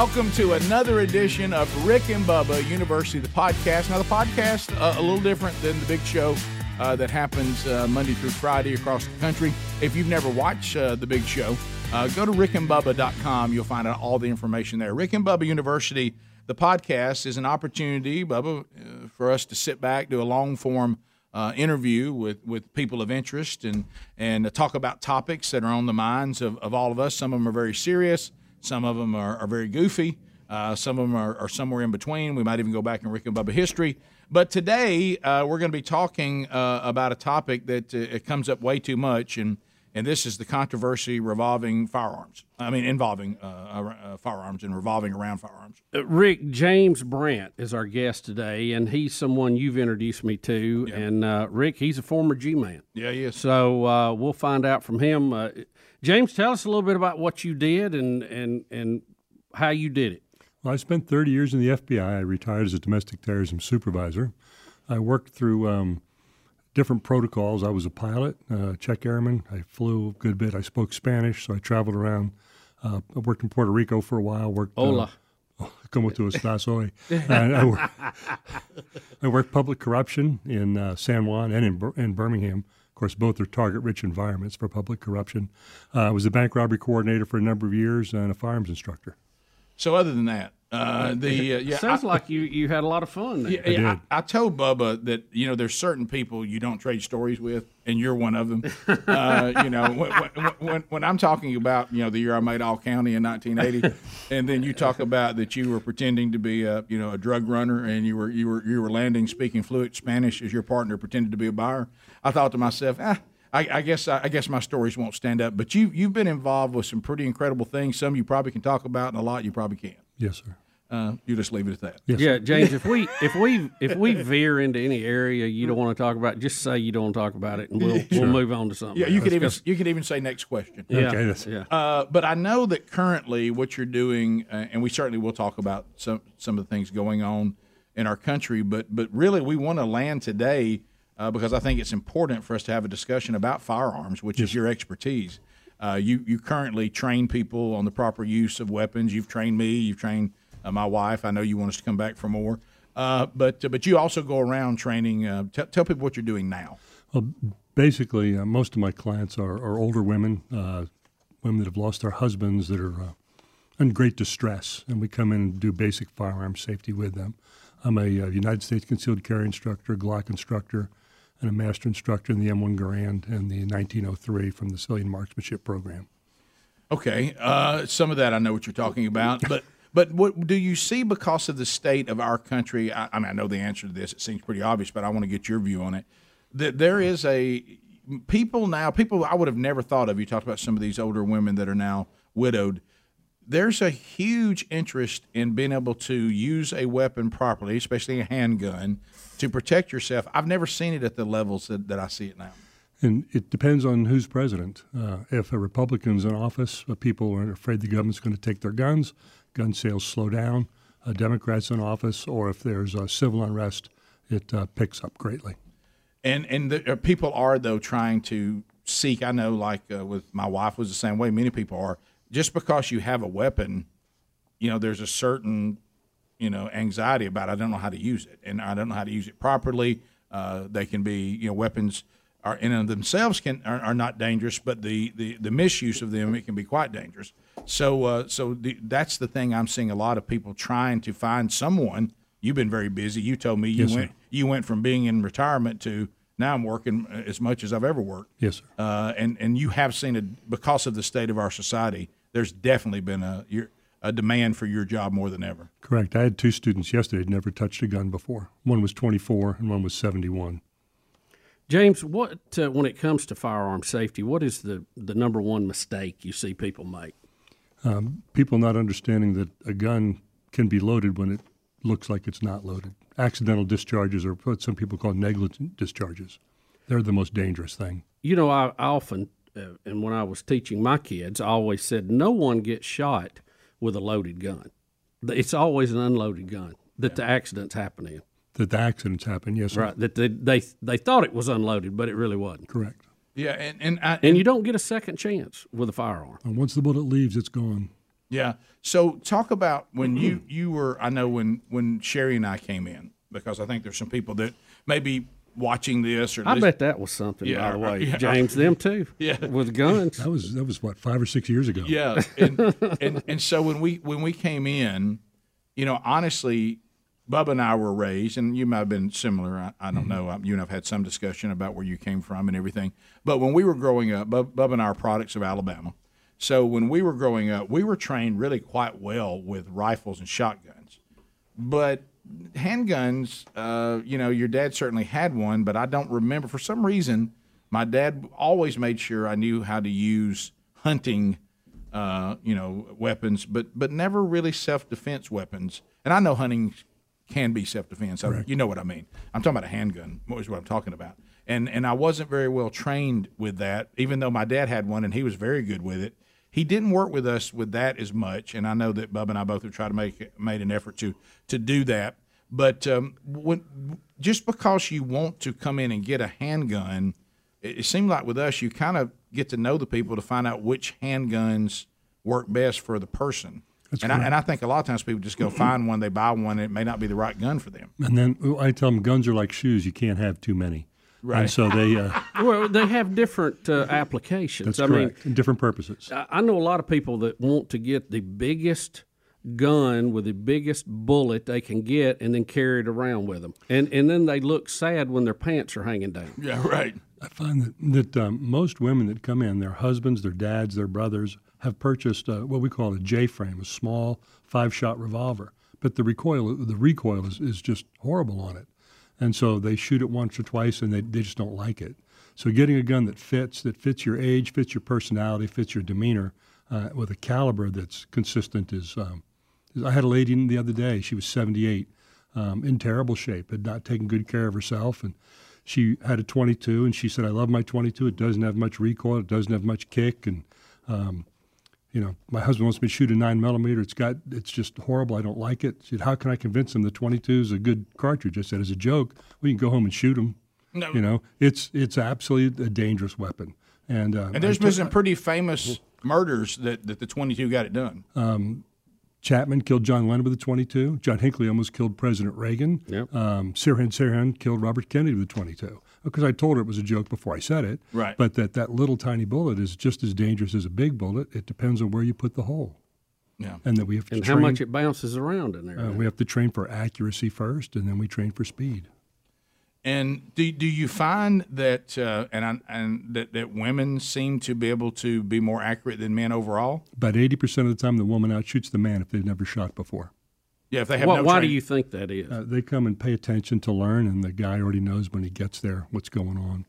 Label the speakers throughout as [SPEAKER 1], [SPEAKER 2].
[SPEAKER 1] welcome to another edition of Rick and Bubba University, the podcast. Now, the podcast uh, a little different than the big show uh, that happens uh, Monday through Friday across the country. If you've never watched uh, the big show, uh, go to rickandbubba.com. You'll find out all the information there. Rick and Bubba University, the podcast, is an opportunity, Bubba, uh, for us to sit back, do a long form interview with, with people of interest and, and talk about topics that are on the minds of, of all of us. Some of them are very serious, some of them are, are very goofy, uh, some of them are, are somewhere in between. We might even go back in Rick and Bubba history. But today uh, we're going to be talking uh, about a topic that uh, it comes up way too much, and and this is the controversy revolving firearms. I mean, involving uh, uh, firearms and revolving around firearms.
[SPEAKER 2] Uh, Rick James Brandt is our guest today, and he's someone you've introduced me to. And uh, Rick, he's a former G man.
[SPEAKER 1] Yeah, he is.
[SPEAKER 2] So uh, we'll find out from him. Uh, James, tell us a little bit about what you did and and and how you did it.
[SPEAKER 3] Well, I spent 30 years in the FBI. I retired as a domestic terrorism supervisor. I worked through um, different protocols. I was a pilot, uh, check airman. I flew a good bit. I spoke Spanish, so I traveled around. Uh, I worked in Puerto Rico for a while. Worked. uh,
[SPEAKER 2] Hola.
[SPEAKER 3] Como tu estás hoy? And I, worked, I worked public corruption in uh, San Juan and in, in Birmingham. Of course, both are target-rich environments for public corruption. Uh, I was a bank robbery coordinator for a number of years and a firearms instructor.
[SPEAKER 1] So other than that, uh, the uh, yeah,
[SPEAKER 2] Sounds
[SPEAKER 1] I-
[SPEAKER 2] like you you had a lot of fun there.
[SPEAKER 1] Yeah, yeah, I, I told Bubba that you know there's certain people you don't trade stories with, and you're one of them. uh, you know, when, when, when, I'm talking about you know the year I made All County in 1980, and then you talk about that you were pretending to be a you know a drug runner, and you were you were you were landing speaking fluent Spanish as your partner pretended to be a buyer. I thought to myself, ah. I, I guess I, I guess my stories won't stand up, but you you've been involved with some pretty incredible things. Some you probably can talk about, and a lot you probably can't.
[SPEAKER 3] Yes, sir.
[SPEAKER 1] Uh, you just leave it at that.
[SPEAKER 3] Yes.
[SPEAKER 2] Yeah, James. If we if we if we veer into any area you don't want to talk about, just say you don't want to talk about it, and we'll we'll move on to something.
[SPEAKER 1] Yeah, you could even you could even say next question.
[SPEAKER 2] Yeah,
[SPEAKER 3] Okay, that's-
[SPEAKER 2] yeah.
[SPEAKER 1] Uh, but I know that currently what you're doing, uh, and we certainly will talk about some some of the things going on in our country. But but really, we want to land today uh, because I think it's important for us to have a discussion about firearms, which is your expertise. Uh, you you currently train people on the proper use of weapons. You've trained me. You've trained my wife. I know you want us to come back for more. Uh, but but you also go around training. Uh, t- tell people what you're doing now.
[SPEAKER 3] Well, basically, uh, most of my clients are, are older women, uh, women that have lost their husbands that are uh, in great distress, and we come in and do basic firearm safety with them. I'm a uh, United States concealed carry instructor, Glock instructor, and a master instructor in the M1 Garand and the 1903 from the Civilian Marksmanship Program.
[SPEAKER 1] Okay, uh, some of that I know what you're talking about, but but what do you see because of the state of our country? I, I mean, I know the answer to this. It seems pretty obvious, but I want to get your view on it. That there is a people now, people I would have never thought of. You talked about some of these older women that are now widowed. There's a huge interest in being able to use a weapon properly, especially a handgun, to protect yourself. I've never seen it at the levels that, that I see it now.
[SPEAKER 3] And it depends on who's president. Uh, if a Republican's in office, people are afraid the government's going to take their guns, gun sales slow down. A Democrat's in office, or if there's uh, civil unrest, it uh, picks up greatly.
[SPEAKER 1] and and the, uh, people are though trying to seek. I know, like uh, with my wife was the same way. Many people are. Just because you have a weapon, you know, there's a certain you know anxiety about. I don't know how to use it, and I don't know how to use it properly. Uh, they can be you know weapons are in and of themselves can are, are not dangerous, but the, the the misuse of them it can be quite dangerous. So uh, so the, that's the thing I'm seeing a lot of people trying to find someone. You've been very busy. You told me you
[SPEAKER 3] Yes, sir.
[SPEAKER 1] went you went from being in retirement to now I'm working as much as I've ever worked.
[SPEAKER 3] Yes, sir.
[SPEAKER 1] Uh, and and you have seen it because of the state of our society. There's definitely been a your, a demand for your job more than ever.
[SPEAKER 3] Correct. I had two students yesterday who'd never touched a gun before. One was 24 and one was 71.
[SPEAKER 2] James, what uh, when it comes to firearm safety, what is the the number one mistake you see people make?
[SPEAKER 3] Um, people not understanding that a gun can be loaded when it looks like it's not loaded. Accidental discharges, or what some people call negligent discharges, they're the most dangerous thing.
[SPEAKER 2] You know, I, I often, uh, and when I was teaching my kids, I always said, no one gets shot with a loaded gun. It's always an unloaded gun that the accidents happen in.
[SPEAKER 3] That the accidents happen, yes, sir.
[SPEAKER 2] Right. That they, they they thought it was unloaded, but it really wasn't.
[SPEAKER 3] Correct.
[SPEAKER 1] Yeah, and and I,
[SPEAKER 2] And you don't get a second chance with a firearm.
[SPEAKER 3] And once the bullet leaves, it's gone.
[SPEAKER 1] Yeah. So talk about when you you were. I know when when Sherry and I came in because I think there's some people that maybe watching this or
[SPEAKER 2] I
[SPEAKER 1] lis-
[SPEAKER 2] bet that was something,
[SPEAKER 1] Yeah,
[SPEAKER 2] by the way.
[SPEAKER 1] yeah.
[SPEAKER 2] James, them too.
[SPEAKER 1] Yeah.
[SPEAKER 2] With guns.
[SPEAKER 3] That was that was what five or six years ago.
[SPEAKER 1] Yeah, and, and and so when we when we came in, you know, honestly, Bubba and I were raised, and you might have been similar. I, I don't know. Um, You and I've had some discussion about where you came from and everything. But when we were growing up, Bub, Bubba and I are products of Alabama. So when we were growing up, we were trained really quite well with rifles and shotguns. But handguns, uh, you know, your dad certainly had one, but I don't remember. For some reason, my dad always made sure I knew how to use hunting, uh, you know, weapons, but but never really self defense weapons. And I know hunting can be self defense. You know what I mean? I'm talking about a handgun. What is what I'm talking about? And and I wasn't very well trained with that, even though my dad had one and he was very good with it. He didn't work with us with that as much, and I know that Bub and I both have tried to make made an effort to to do that. But um, when just because you want to come in and get a handgun, it, it seemed like with us you kind of get to know the people to find out which handguns work best for the person. And I, and I think a lot of times people just go find one, they buy one, and it may not be the right gun for them.
[SPEAKER 3] And then I tell them guns are like shoes; you can't have too many.
[SPEAKER 1] Right.
[SPEAKER 3] And so they uh,
[SPEAKER 2] Well, they have different uh, applications.
[SPEAKER 3] that's
[SPEAKER 2] I mean,
[SPEAKER 3] correct. different purposes.
[SPEAKER 2] I I know a lot of people that want to get the biggest gun with the biggest bullet they can get and then carry it around with them. And and then they look sad when their pants are hanging down.
[SPEAKER 1] Yeah, right.
[SPEAKER 3] I find that, that um, most women that come in, their husbands, their dads, their brothers, have purchased uh, what we call a J frame, a small five shot revolver. But the recoil, the recoil is, is just horrible on it. And so they shoot it once or twice and they, they just don't like it. So getting a gun that fits, that fits your age, fits your personality, fits your demeanor, uh, with a caliber that's consistent is. Um, I had a lady in the other day. She was 78, um, in terrible shape, had not taken good care of herself, and she had a 22. And she said, "I love my 22. It doesn't have much recoil. It doesn't have much kick, and um, you know, my husband wants me to shoot a nine millimeter. It's got, it's just horrible. I don't like it. She said, how can I convince him the 22 is a good cartridge? I said, as a joke, we can go home and shoot him.
[SPEAKER 1] No.
[SPEAKER 3] You know, it's it's absolutely a dangerous weapon. And, uh,
[SPEAKER 1] And there's
[SPEAKER 3] I
[SPEAKER 1] been some pretty famous murders that, that the 22 got it done.
[SPEAKER 3] Chapman killed John Lennon with a 22. John Hinckley almost killed President Reagan.
[SPEAKER 2] Yep.
[SPEAKER 3] Um, Sirhan Sirhan killed Robert Kennedy with a 22. Because I told her it was a joke before I said it.
[SPEAKER 1] Right.
[SPEAKER 3] But that that little tiny bullet is just as dangerous as a big bullet. It depends on where you put the hole.
[SPEAKER 1] Yeah.
[SPEAKER 3] And that we have to
[SPEAKER 2] And
[SPEAKER 3] train.
[SPEAKER 2] how much it bounces around in there.
[SPEAKER 3] Uh, we have to train for accuracy first, and then we train for speed.
[SPEAKER 1] And do, do you find that uh, and I, and that, that women seem to be able to be more accurate than men overall?
[SPEAKER 3] About 80% of the time, the woman outshoots the man if they've never shot before.
[SPEAKER 1] Yeah, if they have
[SPEAKER 2] Why-
[SPEAKER 1] no
[SPEAKER 2] why do you think that is?
[SPEAKER 3] Uh, they come and pay attention to learn, and the guy already knows when he gets there what's going on,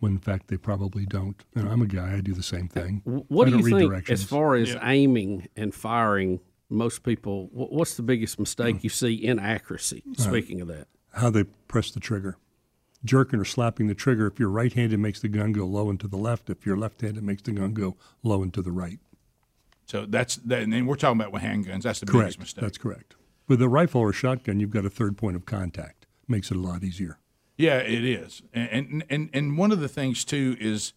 [SPEAKER 3] when in fact they probably don't. And I'm a guy, I do the same thing.
[SPEAKER 2] What
[SPEAKER 3] I
[SPEAKER 2] do you
[SPEAKER 3] read
[SPEAKER 2] think as far as
[SPEAKER 1] Yeah.
[SPEAKER 2] aiming and firing? Most people, what's the biggest mistake
[SPEAKER 3] Mm.
[SPEAKER 2] you see in accuracy? Speaking of that,
[SPEAKER 3] How they press the trigger. Jerking or slapping the trigger, if you're right handed, makes the gun go low and to the left. If you're left handed, makes the gun go low and to the right.
[SPEAKER 1] So that's that, and then we're talking about with handguns. That's the
[SPEAKER 3] Correct.
[SPEAKER 1] biggest mistake.
[SPEAKER 3] That's correct. With a rifle or shotgun, you've got a third point of contact. Makes it a lot easier.
[SPEAKER 1] Yeah, it is, and and and, one of the things too is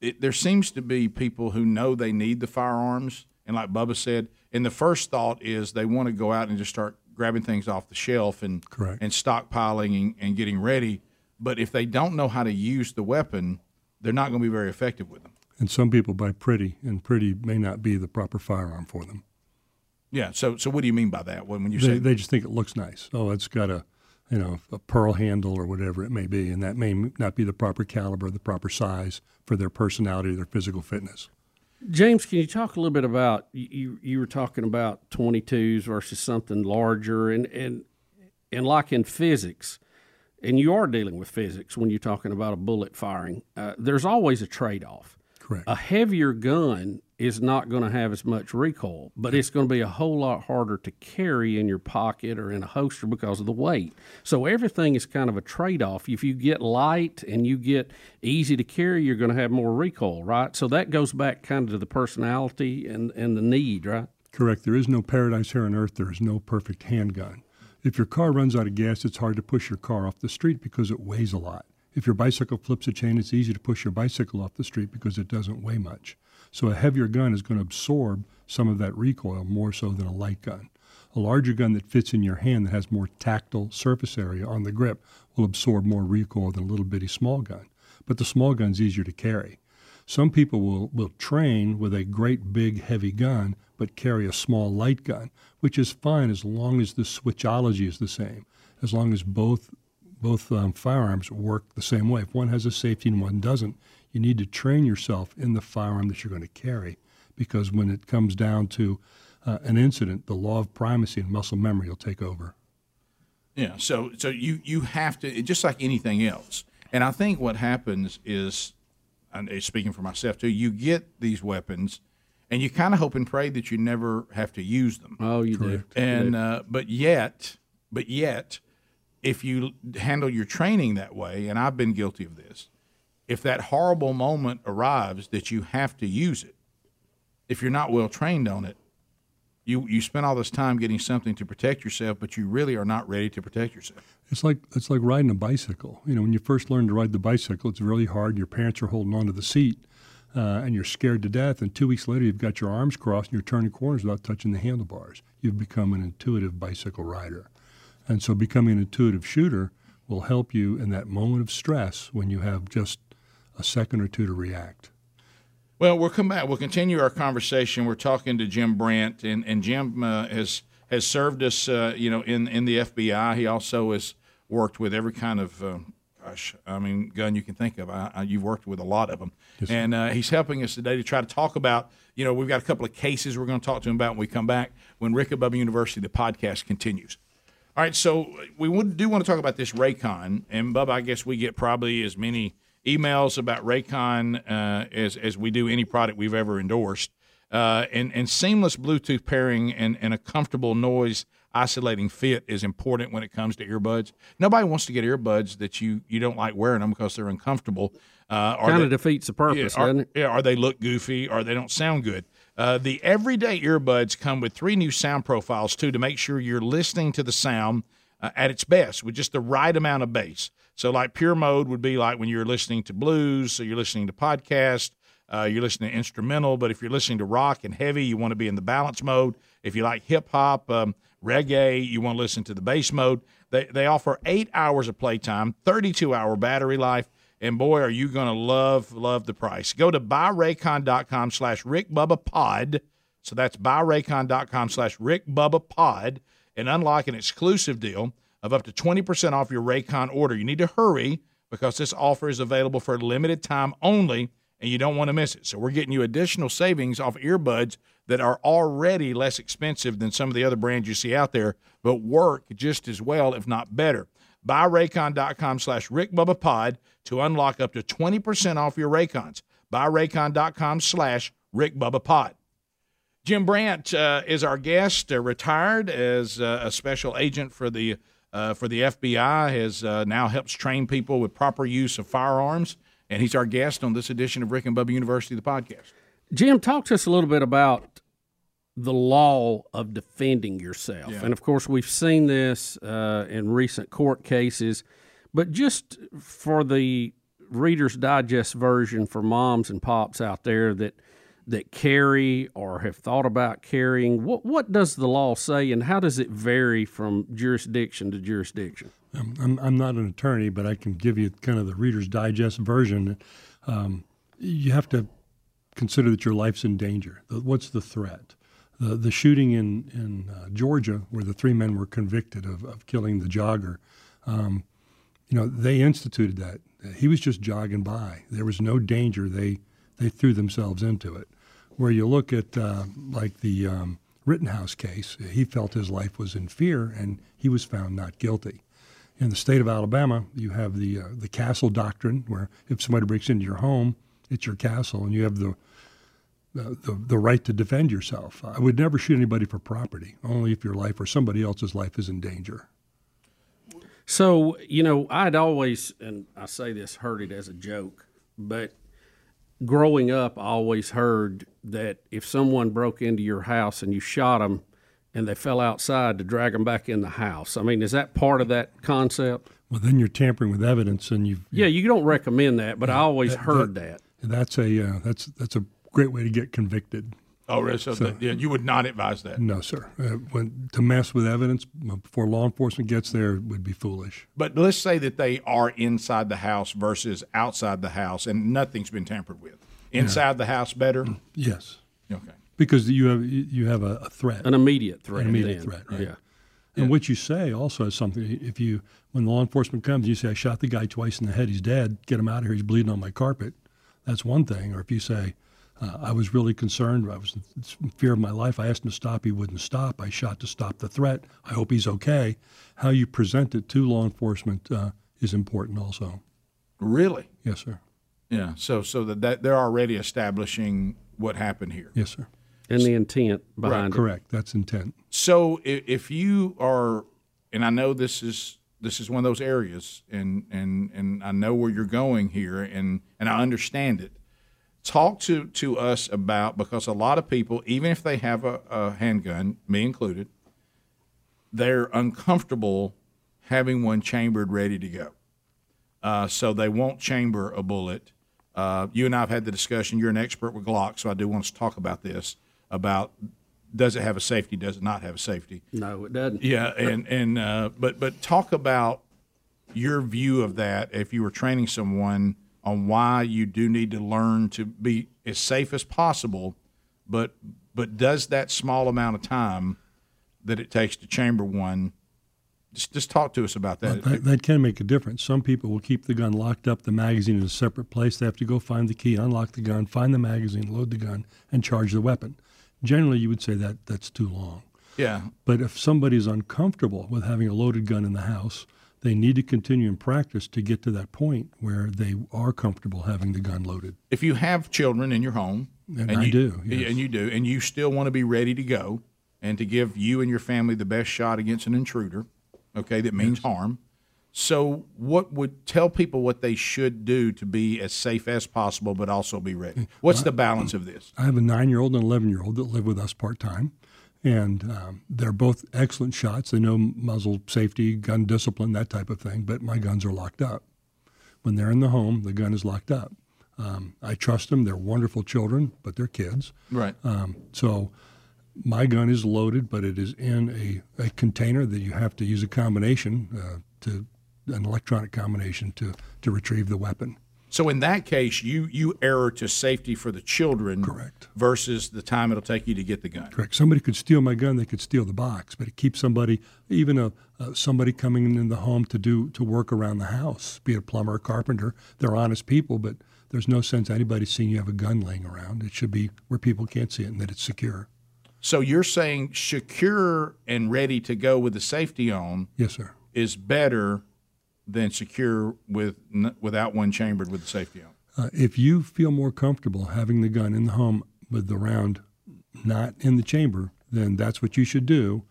[SPEAKER 1] it, there seems to be people who know they need the firearms, and like Bubba said, and the first thought is they want to go out and just start grabbing things off the shelf and
[SPEAKER 3] Correct.
[SPEAKER 1] and stockpiling and, and getting ready. But if they don't know how to use the weapon, they're not going to be very effective with them.
[SPEAKER 3] And some people buy pretty, and pretty may not be the proper firearm for them.
[SPEAKER 1] Yeah. So so what do you mean by that? When when you
[SPEAKER 3] They,
[SPEAKER 1] say
[SPEAKER 3] they just think it looks nice. Oh, it's got a, you know, a pearl handle or whatever it may be, and that may not be the proper caliber, the proper size for their personality, their physical fitness.
[SPEAKER 2] James, can you talk a little bit about you? You, you were talking about 22s versus something larger, and and and like in physics, and you are dealing with physics when you're talking about a bullet firing. Uh, there's always a trade-off.
[SPEAKER 3] Correct.
[SPEAKER 2] A heavier gun is not going to have as much recoil, but it's going to be a whole lot harder to carry in your pocket or in a holster because of the weight. So everything is kind of a trade off. If you get light and you get easy to carry, you're going to have more recoil, right? So that goes back kind of to the personality and, and the need, right?
[SPEAKER 3] Correct. There is no paradise here on earth. There is no perfect handgun. If your car runs out of gas, it's hard to push your car off the street because it weighs a lot. If your bicycle flips a chain, it's easy to push your bicycle off the street because it doesn't weigh much. So a heavier gun is going to absorb some of that recoil more so than a light gun. A larger gun that fits in your hand that has more tactile surface area on the grip will absorb more recoil than a little bitty small gun. But the small gun's easier to carry. Some people will, will train with a great big heavy gun but carry a small light gun, which is fine as long as the switchology is the same, as long as both both um, firearms work the same way. If one has a safety and one doesn't, you need to train yourself in the firearm that you're going to carry, because when it comes down to uh, an incident, the law of primacy and muscle memory will take over.
[SPEAKER 1] Yeah. So so you you have to just like anything else. And I think what happens is, and speaking for myself too, you get these weapons, and you kind of hope and pray that you never have to use them.
[SPEAKER 2] Oh, you do.
[SPEAKER 1] And uh, but yet, but yet, if you handle your training that way, and I've been guilty of this, if that horrible moment arrives that you have to use it, if you're not well trained on it, you you spend all this time getting something to protect yourself, but you really are not ready to protect yourself.
[SPEAKER 3] It's like it's like riding a bicycle. You know, when you first learn to ride the bicycle, it's really hard. Your parents are holding onto the seat, uh, and you're scared to death. And two weeks later, you've got your arms crossed and you're turning corners without touching the handlebars. You've become an intuitive bicycle rider, and so becoming an intuitive shooter will help you in that moment of stress when you have just a second or two to react.
[SPEAKER 1] Well, we'll come back. We'll continue our conversation. We're talking to Jim Brandt, and and Jim uh, has has served us, uh, you know, in in the FBI. He also has worked with every kind of, uh, gosh, I mean, gun you can think of. I, I, you've worked with a lot of them, yes, and uh, he's helping us today to try to talk about. You know, we've got a couple of cases we're going to talk to him about when we come back. When Rick Bubba University, the podcast continues. All right, so we would, do want to talk about this Raycon, and Bubba, I guess we get probably as many emails about Raycon uh, as as we do any product we've ever endorsed. Uh, and and seamless Bluetooth pairing and, and a comfortable noise isolating fit is important when it comes to earbuds. Nobody wants to get earbuds that you you don't like wearing them because they're uncomfortable.
[SPEAKER 2] Uh, kind of defeats the purpose,
[SPEAKER 1] yeah,
[SPEAKER 2] doesn't it?
[SPEAKER 1] Yeah, or they look goofy, or they don't sound good. Uh, the everyday earbuds come with three new sound profiles too to make sure you're listening to the sound uh, at its best with just the right amount of bass. So, like pure mode would be like when you're listening to blues, so you're listening to podcast, uh, you're listening to instrumental. But if you're listening to rock and heavy, you want to be in the balance mode. If you like hip hop, um, reggae, you want to listen to the bass mode. They they offer eight hours of playtime, 32 hour battery life. And boy, are you going to love, love the price. Go to buyraycon.com slash rickbubbapod. So that's buyraycon.com slash rickbubbapod and unlock an exclusive deal of up to 20% off your Raycon order. You need to hurry because this offer is available for a limited time only and you don't want to miss it. So we're getting you additional savings off earbuds that are already less expensive than some of the other brands you see out there, but work just as well, if not better. Buy Raycon.com slash RickBubbaPod to unlock up to 20% off your Raycons. Buy Raycon.com slash RickBubbaPod. Jim Brandt uh, is our guest, uh, retired as uh, a special agent for the uh, for the FBI. Has uh, now helps train people with proper use of firearms, and he's our guest on this edition of Rick and Bubba University, the podcast.
[SPEAKER 2] Jim, talk to us a little bit about the law of defending yourself, yeah. and of course, we've seen this uh, in recent court cases. But just for the Reader's Digest version for moms and pops out there that that carry or have thought about carrying? What what does the law say, and how does it vary from jurisdiction to jurisdiction?
[SPEAKER 3] Um, I'm I'm not an attorney, but I can give you kind of the Reader's Digest version. Um, you have to consider that your life's in danger. What's the threat? The the shooting in in uh, Georgia, where the three men were convicted of, of killing the jogger. Um, you know, they instituted that. He was just jogging by. There was no danger. They they threw themselves into it. Where you look at uh, like the um, Rittenhouse case, he felt his life was in fear and he was found not guilty. In the state of Alabama, you have the uh, the castle doctrine, where if somebody breaks into your home, it's your castle, and you have the the, the, the right to defend yourself. I would never shoot anybody for property, only if your life or somebody else's life is in danger.
[SPEAKER 2] So, you know, I'd always, and I say this, heard it as a joke, but growing up, I always heard that if someone broke into your house and you shot them and they fell outside to drag them back in the house. I mean, is that part of that concept?
[SPEAKER 3] Well, then you're tampering with evidence, and you.
[SPEAKER 2] Yeah, you don't recommend that, but I always that, heard that,
[SPEAKER 3] that. That's a uh, that's that's a great way to get convicted.
[SPEAKER 1] Oh, really? So, that, yeah, you would not advise that.
[SPEAKER 3] No, sir. Uh, when, to mess with evidence before law enforcement gets there would be foolish.
[SPEAKER 1] But let's say that they are inside the house versus outside the house, and nothing's been tampered with. Inside the house, better.
[SPEAKER 3] Yes,
[SPEAKER 1] Okay.
[SPEAKER 3] because you have you have a, a threat.
[SPEAKER 2] An immediate threat.
[SPEAKER 3] An immediate
[SPEAKER 2] then.
[SPEAKER 3] threat, right.
[SPEAKER 2] Yeah.
[SPEAKER 3] And what you say also is something. If you, when law enforcement comes, you say, "I shot the guy twice in the head. He's dead. Get him out of here. He's bleeding on my carpet." That's one thing. Or if you say, uh, "I was really concerned. I was in fear of my life. I asked him to stop. He wouldn't stop. I shot to stop the threat. I hope he's okay." How you present it to law enforcement uh, is important, also.
[SPEAKER 1] Really?
[SPEAKER 3] Yes, sir.
[SPEAKER 1] Yeah. So, so that, that they're already establishing what happened here.
[SPEAKER 3] Yes, sir.
[SPEAKER 2] And the intent behind it.
[SPEAKER 3] Correct. That's intent.
[SPEAKER 1] So if, if you are, and I know this is this is one of those areas, and and and I know where you're going here, and and I understand it. Talk to to us about because a lot of people, even if they have a, a handgun, me included, they're uncomfortable having one chambered, ready to go. Uh, so they won't chamber a bullet. Uh, you and I have had the discussion. You're an expert with Glock, so I do want to talk about this about does it have a safety, does it not have a safety?
[SPEAKER 2] No, it doesn't.
[SPEAKER 1] Yeah, and and uh, but but talk about your view of that. If you were training someone on why you do need to learn to be as safe as possible, but but does that small amount of time that it takes to chamber one? Just, just talk to us about that.
[SPEAKER 3] That, that can make a difference. Some people will keep the gun locked up, the magazine in a separate place. They have to go find the key, unlock the gun, find the magazine, load the gun, and charge the weapon. Generally, you would say that that's too long.
[SPEAKER 1] yeah,
[SPEAKER 3] But if somebody's uncomfortable with having a loaded gun in the house, they need to continue in practice to get to that point where they are comfortable having the gun loaded.
[SPEAKER 1] if you have children in your home,
[SPEAKER 3] And I
[SPEAKER 1] you,
[SPEAKER 3] do, yes.
[SPEAKER 1] and you do, and you still want to be ready to go, and to give you and your family the best shot against an intruder, okay, that means harm. So, what would tell people what they should do to be as safe as possible, but also be ready? What's the balance of this?
[SPEAKER 3] I have a nine year old and an 11 year old that live with us part time. And um, they're both excellent shots. They know muzzle safety, gun discipline, that type of thing, but my guns are locked up. When they're in the home, the gun is locked up. Um, I trust them. They're wonderful children, but they're kids.
[SPEAKER 1] Right.
[SPEAKER 3] Um, so my gun is loaded, but it is in a, a container that you have to use a combination uh, to an electronic combination to, to retrieve the weapon.
[SPEAKER 1] So, in that case, you you err to safety for the children,
[SPEAKER 3] Correct.
[SPEAKER 1] versus the time it'll take you to get the gun.
[SPEAKER 3] Correct. Somebody could steal my gun. They could steal the box, but it keeps somebody, even a, uh, somebody coming in the home to do to work around the house, be it a plumber or carpenter. They're honest people, but there's no sense anybody seeing you have a gun laying around. It should be where people can't see it and that it's secure.
[SPEAKER 1] So, you're saying secure and ready to go with the safety on
[SPEAKER 3] Yes, sir.
[SPEAKER 1] is better than secure with n- without one chambered with the safety on.
[SPEAKER 3] Uh, if you feel more comfortable having the gun in the home with the round not in the chamber, then that's what you should do.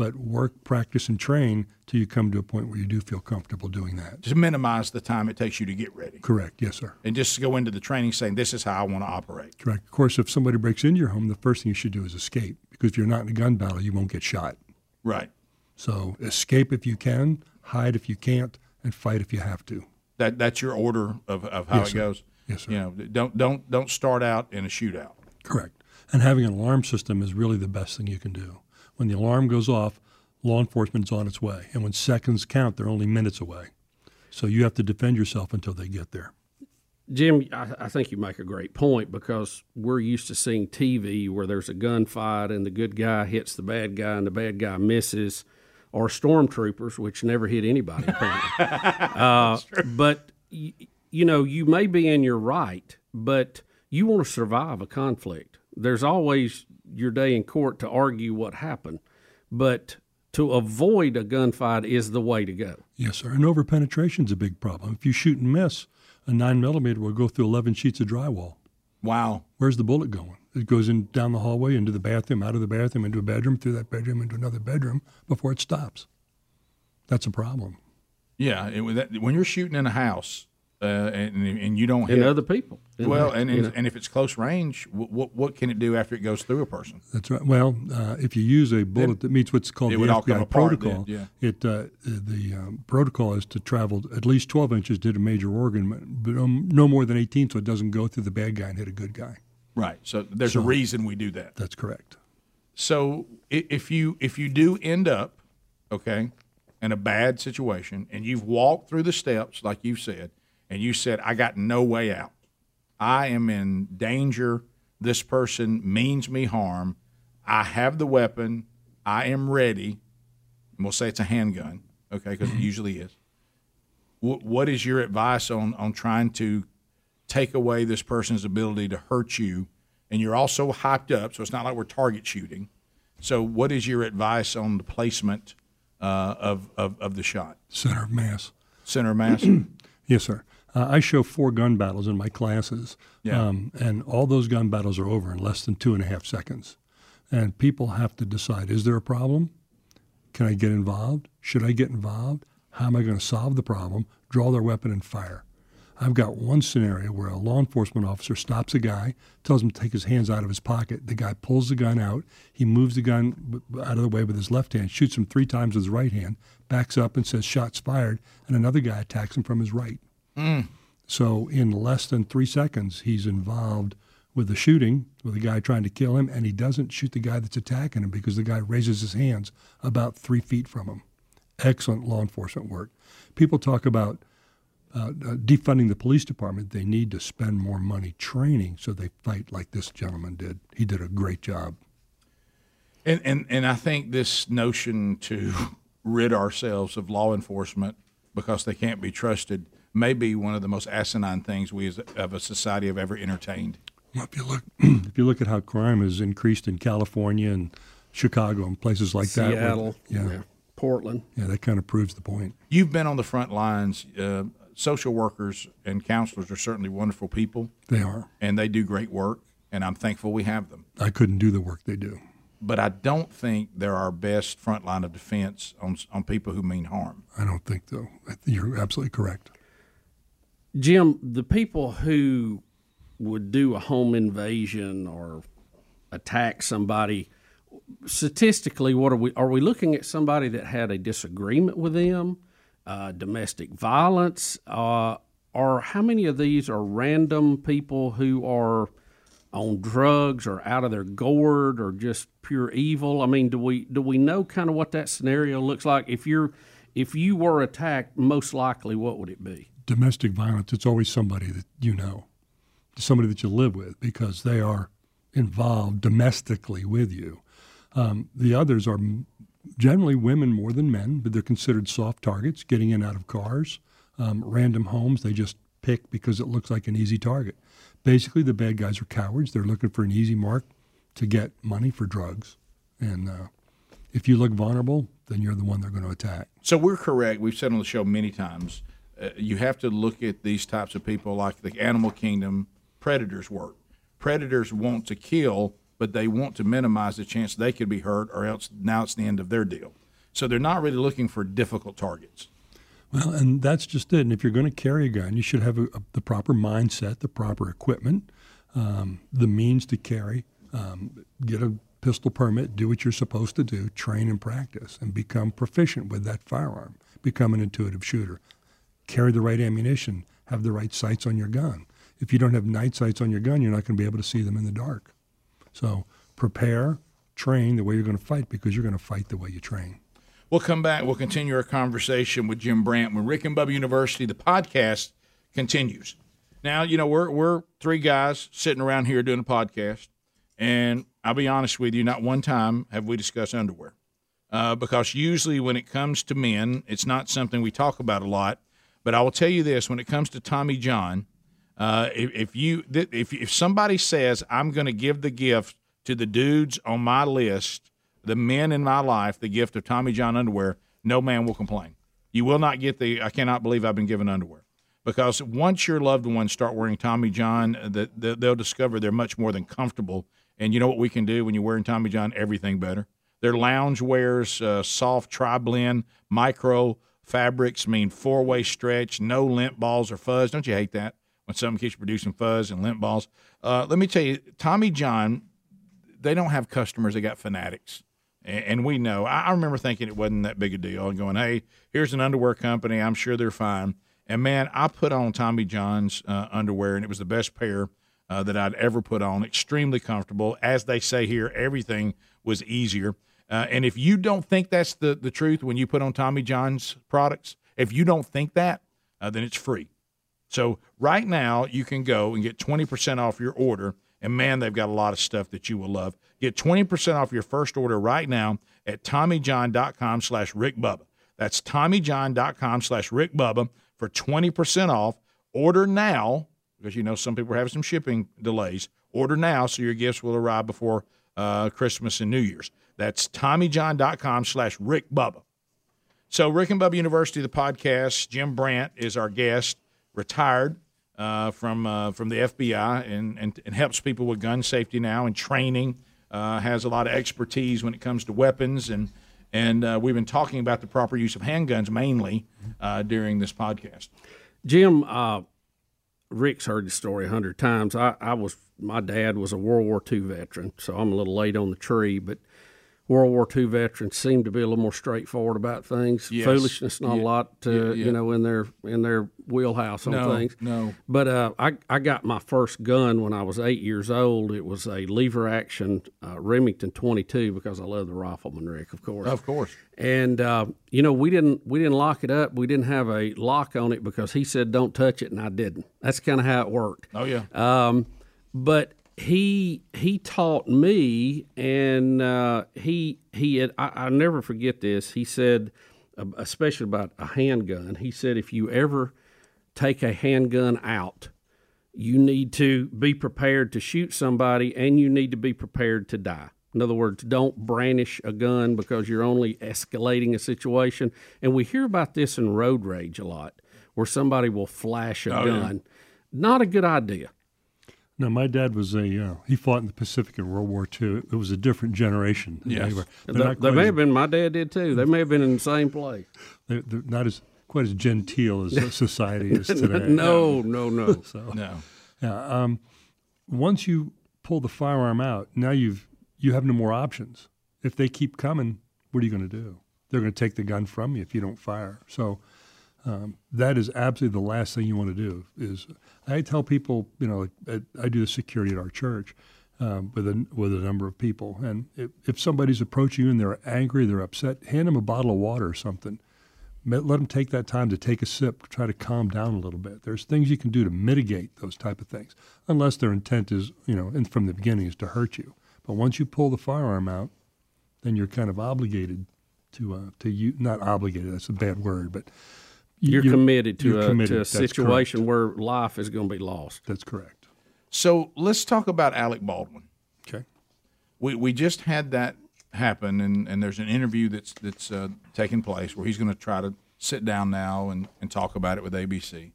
[SPEAKER 3] But work, practice, and train till you come to a point where you do feel comfortable doing that.
[SPEAKER 1] To minimize the time it takes you to get ready,
[SPEAKER 3] Correct. Yes, sir.
[SPEAKER 1] and just go into the training saying, "This is how I want to operate."
[SPEAKER 3] Correct. Of course, if somebody breaks into your home, the first thing you should do is escape because if you're not in a gun battle, you won't get shot.
[SPEAKER 1] Right.
[SPEAKER 3] So escape if you can, hide if you can't, and fight if you have to.
[SPEAKER 1] That that's your order of, of how
[SPEAKER 3] Yes,
[SPEAKER 1] it
[SPEAKER 3] sir.
[SPEAKER 1] goes.
[SPEAKER 3] Yes, sir.
[SPEAKER 1] You know, don't don't don't start out in a shootout.
[SPEAKER 3] Correct. And having an alarm system is really the best thing you can do. When the alarm goes off, law enforcement's on its way. And when seconds count, they're only minutes away. So you have to defend yourself until they get there.
[SPEAKER 2] Jim, I, I think you make a great point because we're used to seeing TV where there's a gunfight and the good guy hits the bad guy and the bad guy misses, or stormtroopers, which never hit anybody. apparently. uh, but y- you know, you may be in your right, but you want to survive a conflict. There's always your day in court to argue what happened, but to avoid a gunfight is the way to go.
[SPEAKER 3] Yes, sir. And over penetration is a big problem. If you shoot and miss, a nine millimeter will go through 11 sheets of drywall.
[SPEAKER 1] Wow.
[SPEAKER 3] Where's the bullet going? It goes in down the hallway, into the bathroom, out of the bathroom, into a bedroom, through that bedroom, into another bedroom before it stops. That's a problem.
[SPEAKER 1] Yeah. It, that, when you're shooting in a house uh, and and you don't
[SPEAKER 2] And
[SPEAKER 1] hit
[SPEAKER 2] other people.
[SPEAKER 1] well, and and, and if it's close range, what, what what can it do after it goes through a person?
[SPEAKER 3] That's right. Well, uh, if you use a bullet that meets what's called
[SPEAKER 1] it
[SPEAKER 3] the
[SPEAKER 1] all come
[SPEAKER 3] FBI protocol,
[SPEAKER 1] then,
[SPEAKER 3] it uh, the um, protocol is to travel at least 12 inches to a major organ, but um, no more than 18, so it doesn't go through the bad guy and hit a good guy.
[SPEAKER 1] Right. So there's a reason we do that.
[SPEAKER 3] That's correct.
[SPEAKER 1] So if you if you do end up, okay, in a bad situation, and you've walked through the steps like you've said, and you said, "I got no way out. I am in danger. This person means me harm. I have the weapon. I am ready." And we'll say it's a handgun, okay, because it usually is. What, what is your advice on on trying to take away this person's ability to hurt you? And you're also hyped up, so it's not like we're target shooting. So, what is your advice on the placement uh, of, of of the shot?
[SPEAKER 3] Center of mass.
[SPEAKER 1] Center of mass.
[SPEAKER 3] Yes, sir. Uh, I show four gun battles in my classes,
[SPEAKER 1] Yeah.
[SPEAKER 3] um, and all those gun battles are over in less than two and a half seconds. And people have to decide: is there a problem? Can I get involved? Should I get involved? How am I going to solve the problem? Draw their weapon and fire. I've got one scenario where a law enforcement officer stops a guy, tells him to take his hands out of his pocket. The guy pulls the gun out. He moves the gun out of the way with his left hand, shoots him three times with his right hand, backs up and says, Shots fired. And another guy attacks him from his right. So in less than three seconds, he's involved with the shooting with the guy trying to kill him, and he doesn't shoot the guy that's attacking him because the guy raises his hands about three feet from him. Excellent law enforcement work. People talk about uh, uh, defunding the police department. They need to spend more money training so they fight like this gentleman did. He did a great job.
[SPEAKER 1] And, and and I think this notion to rid ourselves of law enforcement because they can't be trusted may be one of the most asinine things we as of a society have ever entertained.
[SPEAKER 3] Well, if you look, if you look at how crime has increased in California and Chicago and places like that,
[SPEAKER 2] Seattle,
[SPEAKER 3] yeah,
[SPEAKER 2] Portland.
[SPEAKER 3] yeah, that kind of proves the point.
[SPEAKER 1] You've been on the front lines. Uh, social workers and counselors are certainly wonderful people,
[SPEAKER 3] They are.
[SPEAKER 1] and they do great work. And I'm thankful we have them.
[SPEAKER 3] I couldn't do the work they do.
[SPEAKER 1] But I don't think they're our best front line of defense on on people who mean harm.
[SPEAKER 3] I don't think so. You're absolutely correct.
[SPEAKER 2] Jim, the people who would do a home invasion or attack somebody, statistically, what are we? Are we looking at somebody that had a disagreement with them, uh, domestic violence, uh, or how many of these are random people who are on drugs or out of their gourd or just pure evil? I mean, do we do we know kind of what that scenario looks like? If you're if you were attacked, most likely, what would it be?
[SPEAKER 3] Domestic violence, it's always somebody that you know, somebody that you live with because they are involved domestically with you. Um, the others are generally women more than men, but they're considered soft targets, getting in out of cars, um, random homes they just pick because it looks like an easy target. Basically, the bad guys are cowards. They're looking for an easy mark to get money for drugs. And uh, if you look vulnerable, then you're the one they're going to attack.
[SPEAKER 1] So we're correct. We've said on the show many times. Uh, you have to look at these types of people like the animal kingdom predators work. Predators want to kill, but they want to minimize the chance they could be hurt, or else now it's the end of their deal. So they're not really looking for difficult targets.
[SPEAKER 3] Well, and that's just it. And if you're going to carry a gun, you should have a, a, the proper mindset, the proper equipment, um, the means to carry. Um, get a pistol permit, do what you're supposed to do, train and practice, and become proficient with that firearm. Become an intuitive shooter. Carry the right ammunition. Have the right sights on your gun. If you don't have night sights on your gun, you're not going to be able to see them in the dark. So prepare, train the way you're going to fight because you're going to fight the way you train.
[SPEAKER 1] We'll come back. We'll continue our conversation with Jim Brandt when Rick and Bubba University, the podcast, continues. Now, you know, we're, we're three guys sitting around here doing a podcast, and I'll be honest with you, not one time have we discussed underwear. Uh, because usually when it comes to men, it's not something we talk about a lot. But I will tell you this: when it comes to Tommy John, uh, if, if you if if somebody says I'm going to give the gift to the dudes on my list, the men in my life, the gift of Tommy John underwear, no man will complain. You will not get the I cannot believe I've been given underwear. Because once your loved ones start wearing Tommy John, that the, they'll discover they're much more than comfortable. And you know what we can do when you're wearing Tommy John? Everything better. Their lounge wears, uh, soft tri blend, micro fabrics, mean four way stretch, no lint balls or fuzz. Don't you hate that when something keeps producing fuzz and lint balls? Uh, let me tell you, Tommy John, they don't have customers, they got fanatics. And, and we know. I, I remember thinking it wasn't that big a deal and going, hey, here's an underwear company. I'm sure they're fine. And man, I put on Tommy John's uh, underwear, and it was the best pair uh, that I'd ever put on. Extremely comfortable. As they say here, everything was easier. Uh, and if you don't think that's the, the truth when you put on Tommy John's products, if you don't think that, uh, then it's free. So right now you can go and get 20% off your order. And man, they've got a lot of stuff that you will love. Get 20% off your first order right now at TommyJohn.com slash Rick Bubba. That's TommyJohn.com slash Rick Bubba for 20% off. Order now because you know some people are having some shipping delays. Order now so your gifts will arrive before uh, Christmas and New Year's. That's TommyJohn.com slash Rick Bubba. So Rick and Bubba University, the podcast. Jim Brandt is our guest, retired uh, from uh, from the FBI and, and, and helps people with gun safety now and training. Uh, has a lot of expertise when it comes to weapons and and uh, we've been talking about the proper use of handguns mainly uh, during this podcast.
[SPEAKER 2] Jim, uh, Rick's heard the story a hundred times. I, I was my dad was a World War II veteran, so I'm a little late on the tree, but World War II veterans seem to be a little more straightforward about things.
[SPEAKER 1] Yes.
[SPEAKER 2] Foolishness, not
[SPEAKER 1] Yeah.
[SPEAKER 2] a lot, to,
[SPEAKER 1] Yeah, yeah.
[SPEAKER 2] you know, in their in their wheelhouse on
[SPEAKER 1] No,
[SPEAKER 2] things.
[SPEAKER 1] no.
[SPEAKER 2] But uh, I I got my first gun when I was eight years old. It was a lever action uh, Remington 22 because I love the rifleman, Rick, of course.
[SPEAKER 1] Of course.
[SPEAKER 2] And uh, you know, we didn't we didn't lock it up. We didn't have a lock on it because he said don't touch it, and I didn't. That's kind of how it worked.
[SPEAKER 1] Oh yeah.
[SPEAKER 2] Um, but he he taught me, and uh, he he had, I, I never forget this. He said, especially about a handgun. He said if you ever take a handgun out, you need to be prepared to shoot somebody, and you need to be prepared to die. In other words, don't brandish a gun because you're only escalating a situation. And we hear about this in road rage a lot, where somebody will flash a
[SPEAKER 1] Oh, yeah.
[SPEAKER 2] gun. Not a good idea.
[SPEAKER 3] No, my dad was a uh, he fought in the Pacific in World War II. It was a different generation.
[SPEAKER 1] Yes.
[SPEAKER 3] They, were, they're
[SPEAKER 2] They,
[SPEAKER 3] not
[SPEAKER 2] they
[SPEAKER 3] quite
[SPEAKER 2] may
[SPEAKER 3] as-
[SPEAKER 2] have been. My dad did too. They may have been in the same place.
[SPEAKER 3] they're, they're not as quite as genteel as society is today.
[SPEAKER 2] No, no, no.
[SPEAKER 3] So
[SPEAKER 1] No.
[SPEAKER 3] yeah, um, once you pull the firearm out, now you've you have no more options. If they keep coming, what are you going to do? They're going to take the gun from you if you don't fire. So um, that is absolutely the last thing you want to do. Is I tell people, you know, I, I do the security at our church um, with a with a number of people, and if, if somebody's approaching you and they're angry, they're upset, hand them a bottle of water or something. Let them take that time to take a sip, try to calm down a little bit. There's things you can do to mitigate those type of things, unless their intent is, you know, and from the beginning is to hurt you. But once you pull the firearm out, then you're kind of obligated to uh, to you not obligated. That's a bad word, but you-
[SPEAKER 2] You're, committed to
[SPEAKER 3] you're
[SPEAKER 2] a,
[SPEAKER 3] committed.
[SPEAKER 2] to a situation
[SPEAKER 3] correct.
[SPEAKER 2] where life is going to be lost.
[SPEAKER 3] That's correct.
[SPEAKER 1] So let's talk about Alec Baldwin.
[SPEAKER 3] Okay.
[SPEAKER 1] We we just had that happen, and, and there's an interview that's that's uh, taking place where he's going to try to sit down now and, and talk about it with ABC.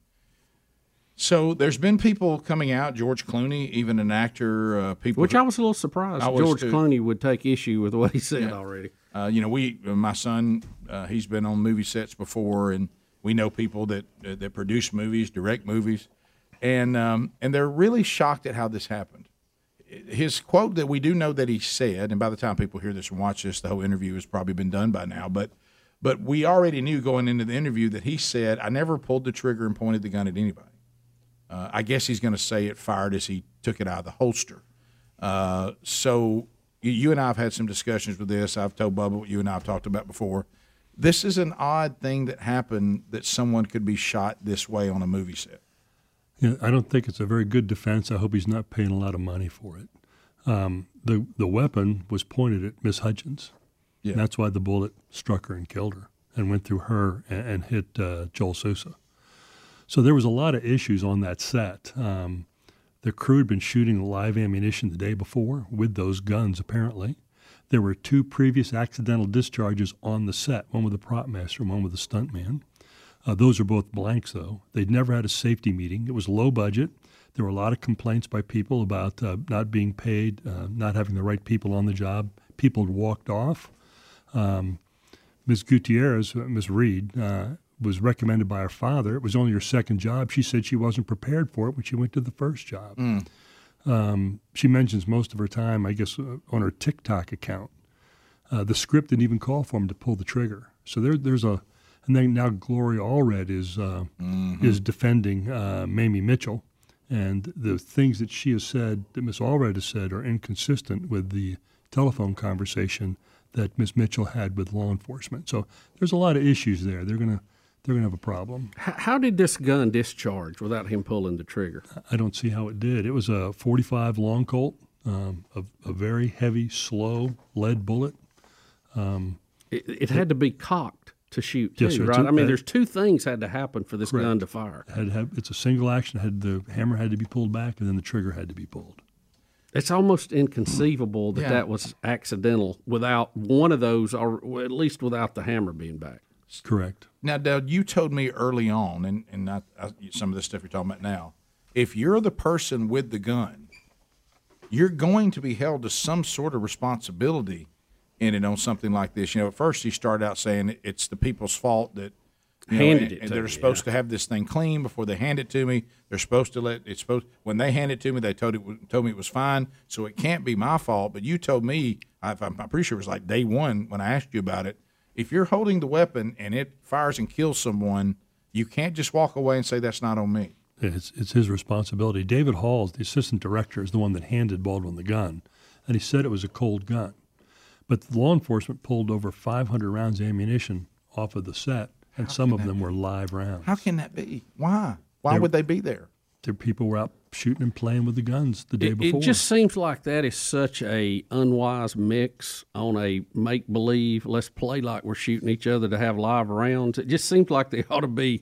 [SPEAKER 1] So there's been people coming out, George Clooney, even an actor, uh, people.
[SPEAKER 2] Which I was a little surprised. George
[SPEAKER 1] too.
[SPEAKER 2] Clooney would take issue with what he said already.
[SPEAKER 1] Uh, you know, we my son, uh, he's been on movie sets before, and we know people that that produce movies, direct movies, and um, and they're really shocked at how this happened. His quote that we do know that he said, and by the time people hear this and watch this, the whole interview has probably been done by now. But but we already knew going into the interview that he said, "I never pulled the trigger and pointed the gun at anybody." Uh, I guess he's going to say it fired as he took it out of the holster. Uh, so you, you and I have had some discussions with this. I've told Bubba what you and I have talked about before. This is an odd thing that happened that someone could be shot this way on a movie set.
[SPEAKER 3] Yeah, I don't think it's a very good defense. I hope he's not paying a lot of money for it. Um, the the weapon was pointed at Miss Hutchins.
[SPEAKER 1] Yeah.
[SPEAKER 3] That's why the bullet struck her and killed her and went through her and, and hit uh, Joel Souza. So there was a lot of issues on that set. Um, the crew had been shooting live ammunition the day before with those guns, apparently. There were two previous accidental discharges on the set, one with the prop master one with the stuntman. Uh, those are both blanks, though. They'd never had a safety meeting. It was low budget. There were a lot of complaints by people about uh, not being paid, uh, not having the right people on the job. People had walked off. Um, Ms. Gutierrez, uh, Ms. Reed, uh, was recommended by her father. It was only her second job. She said she wasn't prepared for it when she went to the first job. Um, she mentions most of her time, I guess, uh, on her TikTok account. Uh, the script didn't even call for him to pull the trigger. So there, there's a, and then now Gloria Allred is uh, is defending uh, Mamie Mitchell, And the things that she has said, that Miss Allred has said, are inconsistent with the telephone conversation that Miss Mitchell had with law enforcement. So there's a lot of issues there. They're gonna they're gonna have a problem.
[SPEAKER 2] How did this gun discharge without him pulling the trigger?
[SPEAKER 3] I don't see how it did. It was a 45 long Colt, um, a, a very heavy, slow lead bullet.
[SPEAKER 2] It, it had to be cocked to shoot too,
[SPEAKER 3] Yes, sir.
[SPEAKER 2] right?
[SPEAKER 3] Two-
[SPEAKER 2] I mean, there's two things had to happen for this gun to fire.
[SPEAKER 3] Had to have, it's a single action. Had the hammer had to be pulled back, and then the trigger had to be pulled.
[SPEAKER 2] It's almost inconceivable that
[SPEAKER 1] Yeah.
[SPEAKER 2] that was accidental without one of those, or at least without the hammer being back.
[SPEAKER 3] Correct.
[SPEAKER 1] Now, Dale, you told me early on, and, and I, I, some of this stuff you're talking about now, if you're the person with the gun, you're going to be held to some sort of responsibility in it on something like this. You know, at first he started out saying it's the people's fault that you know,
[SPEAKER 2] Handed
[SPEAKER 1] and-
[SPEAKER 2] it
[SPEAKER 1] and they're
[SPEAKER 2] me,
[SPEAKER 1] supposed
[SPEAKER 2] yeah.
[SPEAKER 1] to have this thing clean before they hand it to me. They're supposed to let it's supposed when they hand it to me, they told it told me it was fine, so it can't be my fault. But you told me, I, I'm I'm pretty sure it was like day one when I asked you about it. If you're holding the weapon and it fires and kills someone, you can't just walk away and say that's not on me.
[SPEAKER 3] It's, it's his responsibility. David Halls, the assistant director, is the one that handed Baldwin the gun, and he said it was a cold gun. But the law enforcement pulled over 500 rounds of ammunition off of the set, and some of them were live rounds.
[SPEAKER 1] How can that be? Why? Why would they be there?
[SPEAKER 3] Their people were out shooting and playing with the guns the day
[SPEAKER 2] It,
[SPEAKER 3] before.
[SPEAKER 2] it just seems like that is such a unwise mix on a make believe. Let's play like we're shooting each other to have live rounds. It just seems like there ought to be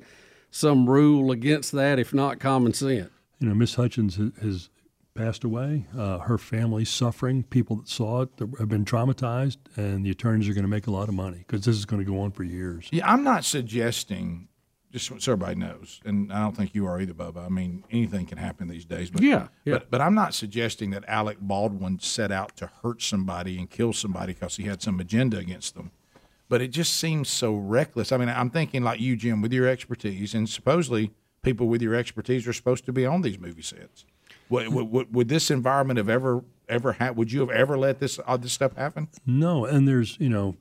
[SPEAKER 2] some rule against that, if not common sense.
[SPEAKER 3] you know, Miss Hutchins has passed away. Uh, her family's suffering. People that saw it have been traumatized, and the attorneys are going to make a lot of money because this is going to go on for years.
[SPEAKER 1] Yeah, I'm not suggesting, just so everybody knows, and I don't think you are either, Bubba. I mean, anything can happen these days. But,
[SPEAKER 2] Yeah, yeah.
[SPEAKER 1] But, but I'm not suggesting that Alec Baldwin set out to hurt somebody and kill somebody because he had some agenda against them. But it just seems so reckless. I mean, I'm thinking like you, Jim, with your expertise, and supposedly people with your expertise are supposed to be on these movie sets. Would, would, would, would this environment have ever ever ha- would you have ever let this all this stuff happen?
[SPEAKER 3] No, and there's you know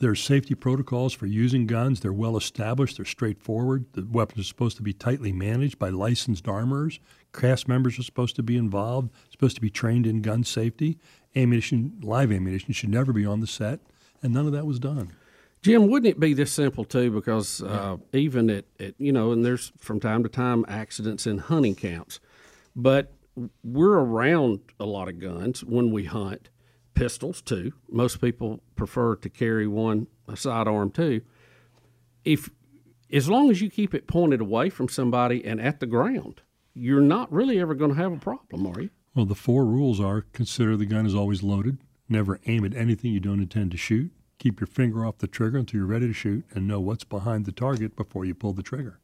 [SPEAKER 3] there's safety protocols for using guns. They're well established. They're straightforward. The weapons are supposed to be tightly managed by licensed armorers. Cast members are supposed to be involved. Supposed to be trained in gun safety. Ammunition, live ammunition, should never be on the set, and none of that was done.
[SPEAKER 2] Jim, wouldn't it be this simple too? Because uh, even at, at you know, and there's from time to time accidents in hunting camps, but we're around a lot of guns when we hunt, pistols too. Most people prefer to carry one a sidearm too. If as long as you keep it pointed away from somebody and at the ground, you're not really ever going to have a problem, are you?
[SPEAKER 3] Well, the four rules are consider the gun is always loaded, never aim at anything you don't intend to shoot, keep your finger off the trigger until you're ready to shoot, and know what's behind the target before you pull the trigger.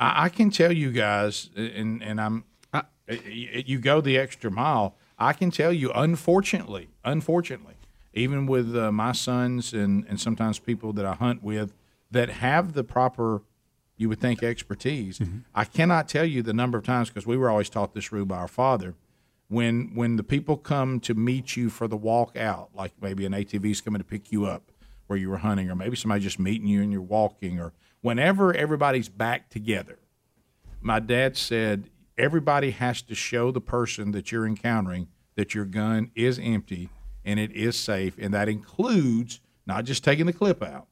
[SPEAKER 1] I, I can tell you guys, and and I'm, I, y- you go the extra mile. I can tell you, unfortunately, unfortunately, even with uh, my sons and and sometimes people that I hunt with that have the proper, you would think expertise. I cannot tell you the number of times because we were always taught this rule by our father. When when the people come to meet you for the walk out, like maybe an ATV is coming to pick you up where you were hunting, or maybe somebody just meeting you and you're walking, or whenever everybody's back together, my dad said everybody has to show the person that you're encountering that your gun is empty and it is safe, and that includes not just taking the clip out.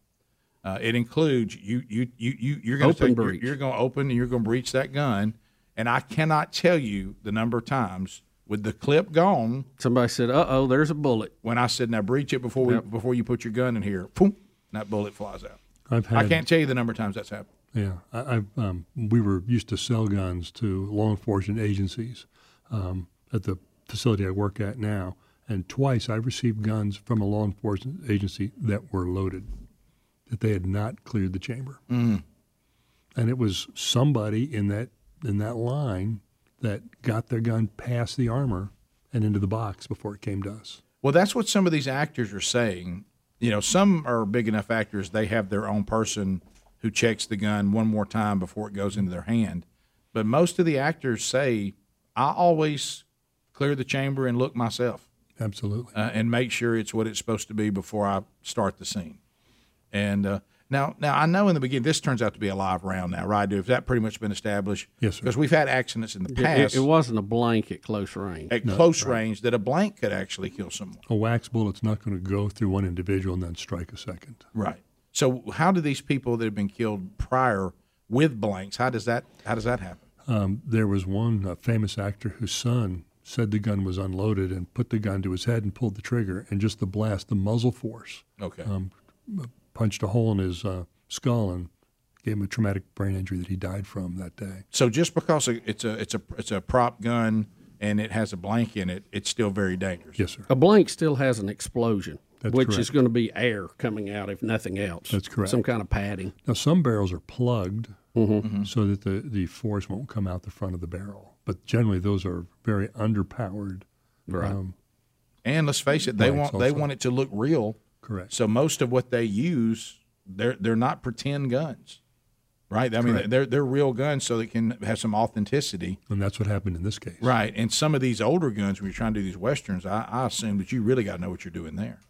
[SPEAKER 1] Uh, it includes you you you you you're going to
[SPEAKER 2] Open
[SPEAKER 1] you're, you're going to open and you're going to breach that gun, and I cannot tell you the number of times with the clip gone
[SPEAKER 2] Somebody said, "Uh oh, there's a bullet."
[SPEAKER 1] when I said now breach it before we before you put your gun in here, boom, that bullet flies out.
[SPEAKER 3] I've had
[SPEAKER 1] I can't tell you the number of times that's happened.
[SPEAKER 3] Yeah, I, I've, um, we were used to sell guns to law enforcement agencies um, at the facility I work at now, and twice I've received guns from a law enforcement agency that were loaded, that they had not cleared the chamber, mm. and it was somebody in that in that line that got their gun past the armor and into the box before it came to us.
[SPEAKER 1] Well, that's what some of these actors are saying. You know, some are big enough actors, they have their own person who checks the gun one more time before it goes into their hand. But most of the actors say, I always clear the chamber and look myself
[SPEAKER 3] Absolutely.
[SPEAKER 1] uh, and make sure it's what it's supposed to be before I start the scene. And uh, Now, now I know in the beginning this turns out to be a live round now, right? Has that pretty much been established?
[SPEAKER 3] Yes, sir.
[SPEAKER 1] Because we've had accidents in the
[SPEAKER 2] It,
[SPEAKER 1] past
[SPEAKER 2] it wasn't a blank at close range.
[SPEAKER 1] at close range that a blank could actually kill someone.
[SPEAKER 3] A wax bullet's not going to go through one individual and then strike a second.
[SPEAKER 1] Right. So, how do these people that have been killed prior with blanks? How does that? How does that happen?
[SPEAKER 3] Um, there was one uh, famous actor whose son said the gun was unloaded and put the gun to his head and pulled the trigger, and just the blast, the muzzle force,
[SPEAKER 1] Okay.
[SPEAKER 3] um, punched a hole in his uh, skull and gave him a traumatic brain injury that he died from that day.
[SPEAKER 1] so, just because it's a it's a it's a prop gun and it has a blank in it, it's still very dangerous.
[SPEAKER 3] Yes, sir.
[SPEAKER 2] A blank still has an explosion,
[SPEAKER 3] That's
[SPEAKER 2] which is going to be air coming out, if nothing else.
[SPEAKER 3] That's correct.
[SPEAKER 2] Some kind of padding.
[SPEAKER 3] Now, some barrels are plugged
[SPEAKER 2] Mm-hmm.
[SPEAKER 3] so that the, the force won't come out the front of the barrel. But generally, those are very underpowered.
[SPEAKER 2] Right.
[SPEAKER 3] Um,
[SPEAKER 1] And let's face it, they
[SPEAKER 3] Blanks
[SPEAKER 1] want they want it to look real.
[SPEAKER 3] correct.
[SPEAKER 1] So most of what they use, they're they're not pretend guns, right? I mean,
[SPEAKER 3] Correct.
[SPEAKER 1] they're they're real guns, so they can have some authenticity,
[SPEAKER 3] And that's what happened in this case.
[SPEAKER 1] right? And some of these older guns, when you're trying to do these westerns, I, I assume that you really got to know what you're doing there,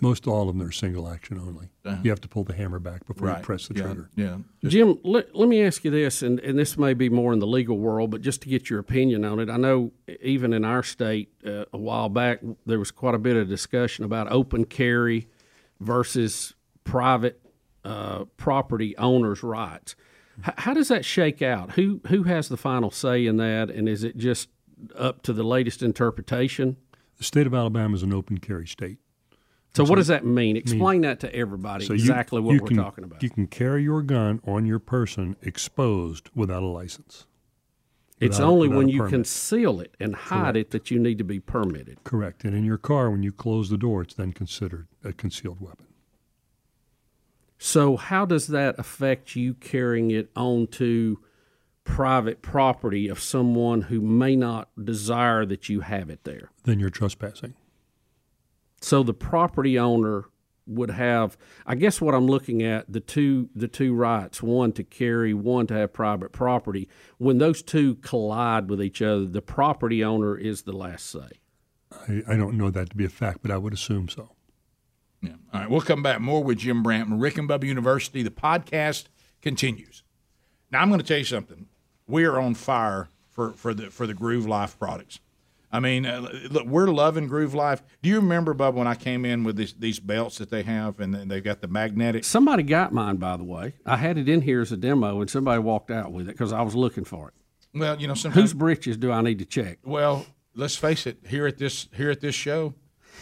[SPEAKER 3] Most all of them are single action only. You have to pull the hammer back before
[SPEAKER 1] Uh-huh. right?
[SPEAKER 3] you press the
[SPEAKER 1] yeah,
[SPEAKER 3] trigger.
[SPEAKER 1] Yeah.
[SPEAKER 2] Jim, let, let me ask you this, and, and this may be more in the legal world, but just to get your opinion on it. I know even in our state uh, a while back, there was quite a bit of discussion about open carry versus private uh, property owners' rights. H- how does that shake out? Who who has the final say in that, and is it just up to the latest interpretation?
[SPEAKER 3] The state of Alabama is an open carry state.
[SPEAKER 2] So, what does that mean? Explain that to everybody.
[SPEAKER 3] So you-
[SPEAKER 2] exactly what
[SPEAKER 3] you
[SPEAKER 2] we're
[SPEAKER 3] can-
[SPEAKER 2] talking about.
[SPEAKER 3] You can carry your gun on your person exposed without a license.
[SPEAKER 2] It's
[SPEAKER 3] without-
[SPEAKER 2] only
[SPEAKER 3] without
[SPEAKER 2] when you conceal it and hide it that you need to be permitted.
[SPEAKER 3] Correct. And in your car, when you close the door, it's then considered a concealed weapon.
[SPEAKER 2] So, how does that affect you carrying it onto private property of someone who may not desire that you have it there?
[SPEAKER 3] Then you're trespassing.
[SPEAKER 2] So, the property owner would have I guess what I'm looking at the two the two rights one to carry one to have private property when those two collide with each other the property owner is the last say
[SPEAKER 3] I, I don't know that to be a fact, but I would assume so.
[SPEAKER 1] Yeah. All right, we'll come back more with Jim Brandt from Rick and Bubba University. The podcast continues. Now I'm going to tell you something. We are on fire for, for the for the Groove Life products. I mean, uh, look, we're loving Groove Life. Do you remember, Bubba, when I came in with these these belts that they have, and they've got the magnetic?
[SPEAKER 2] Somebody got mine, by the way. I had it in here as a demo, and somebody walked out with it because I was looking for it.
[SPEAKER 1] Well, you know, sometimes.
[SPEAKER 2] Whose britches do I need to check?
[SPEAKER 1] Well, let's face it. Here at this here at this show,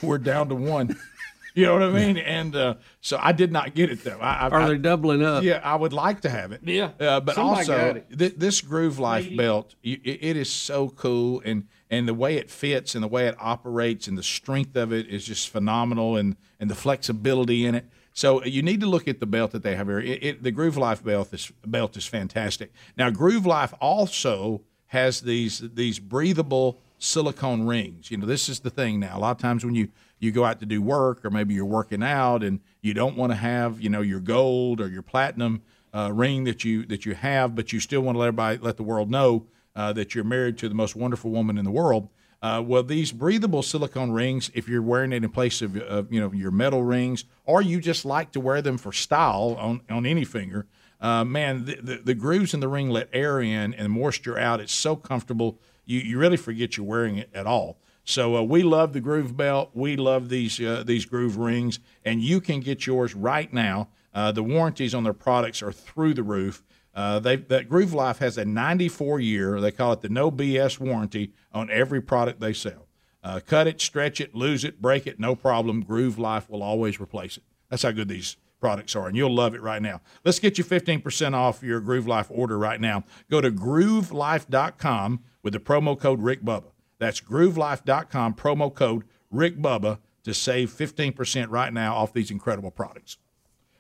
[SPEAKER 1] we're down to one. you know what I mean? And uh, so I did not get it though. I, I,
[SPEAKER 2] Are
[SPEAKER 1] I-
[SPEAKER 2] they doubling up?
[SPEAKER 1] Yeah, I would like to have it.
[SPEAKER 2] Yeah.
[SPEAKER 1] uh, but
[SPEAKER 2] Somebody got
[SPEAKER 1] also
[SPEAKER 2] it.
[SPEAKER 1] th- this Groove Life belt, you, it, it is so cool, and and the way it fits and the way it operates and the strength of it is just phenomenal, and and the flexibility in it. So you need to look at the belt that they have here. It, it, the Groove Life belt is belt is fantastic. Now Groove Life also has these these breathable silicone rings. You know, this is the thing now. A lot of times when you you go out to do work or maybe you're working out and you don't want to have, you know, your gold or your platinum uh, ring that you that you have, but you still want to let everybody let the world know uh, that you're married to the most wonderful woman in the world. Uh, well, these breathable silicone rings, if you're wearing it in place of, of you know your metal rings, or you just like to wear them for style on on any finger, uh, man, the, the, the grooves in the ring let air in and moisture out. It's so comfortable. You, you really forget you're wearing it at all. So uh, we love the groove belt. We love these uh, these groove rings, and you can get yours right now. Uh, the warranties on their products are through the roof. Uh, they that Groove Life has a 94 year. They call it the no BS warranty on every product they sell. Uh, cut it, stretch it, lose it, break it, no problem. Groove Life will always replace it. That's how good these products are, and you'll love it right now. Let's get you 15% off your Groove Life order right now. Go to groovelife.com with the promo code Rick Bubba. That's groovelife.com, promo code Rick Bubba to save 15% right now off these incredible products.